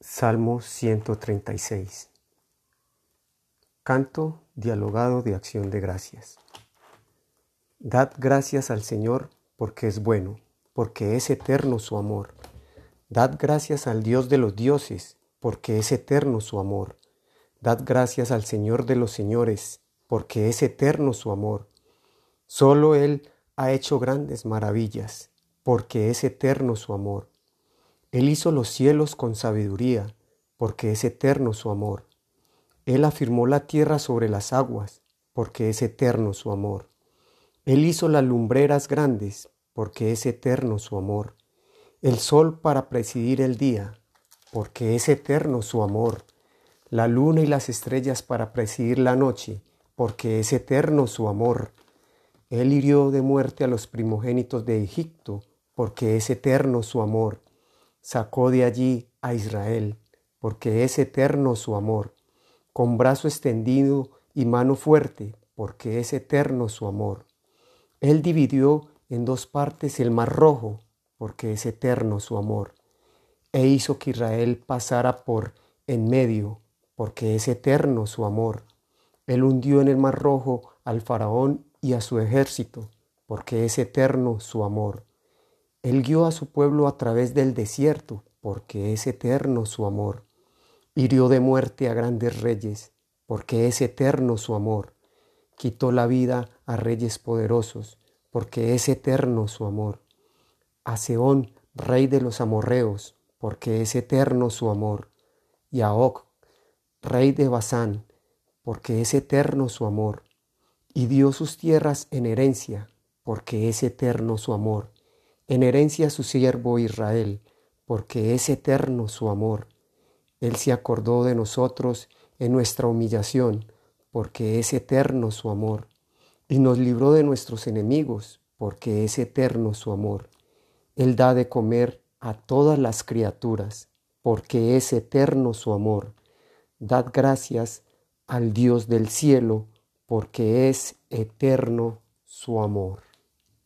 Salmo 136 Canto dialogado de acción de gracias. Dad gracias al Señor porque es bueno, porque es eterno su amor. Dad gracias al Dios de los dioses, porque es eterno su amor. Dad gracias al Señor de los señores, porque es eterno su amor. Solo Él ha hecho grandes maravillas, porque es eterno su amor. Él hizo los cielos con sabiduría, porque es eterno su amor. Él afirmó la tierra sobre las aguas, porque es eterno su amor. Él hizo las lumbreras grandes, porque es eterno su amor. El sol para presidir el día, porque es eterno su amor. La luna y las estrellas para presidir la noche, porque es eterno su amor. Él hirió de muerte a los primogénitos de Egipto, porque es eterno su amor sacó de allí a Israel, porque es eterno su amor, con brazo extendido y mano fuerte, porque es eterno su amor. Él dividió en dos partes el mar rojo, porque es eterno su amor, e hizo que Israel pasara por en medio, porque es eterno su amor. Él hundió en el mar rojo al faraón y a su ejército, porque es eterno su amor. Él guió a su pueblo a través del desierto, porque es eterno su amor. Hirió de muerte a grandes reyes, porque es eterno su amor. Quitó la vida a reyes poderosos, porque es eterno su amor. A Seón, rey de los amorreos, porque es eterno su amor. Y a Oc, rey de Basán, porque es eterno su amor. Y dio sus tierras en herencia, porque es eterno su amor en herencia a su siervo Israel, porque es eterno su amor. Él se acordó de nosotros en nuestra humillación, porque es eterno su amor, y nos libró de nuestros enemigos, porque es eterno su amor. Él da de comer a todas las criaturas, porque es eterno su amor. Dad gracias al Dios del cielo, porque es eterno su amor.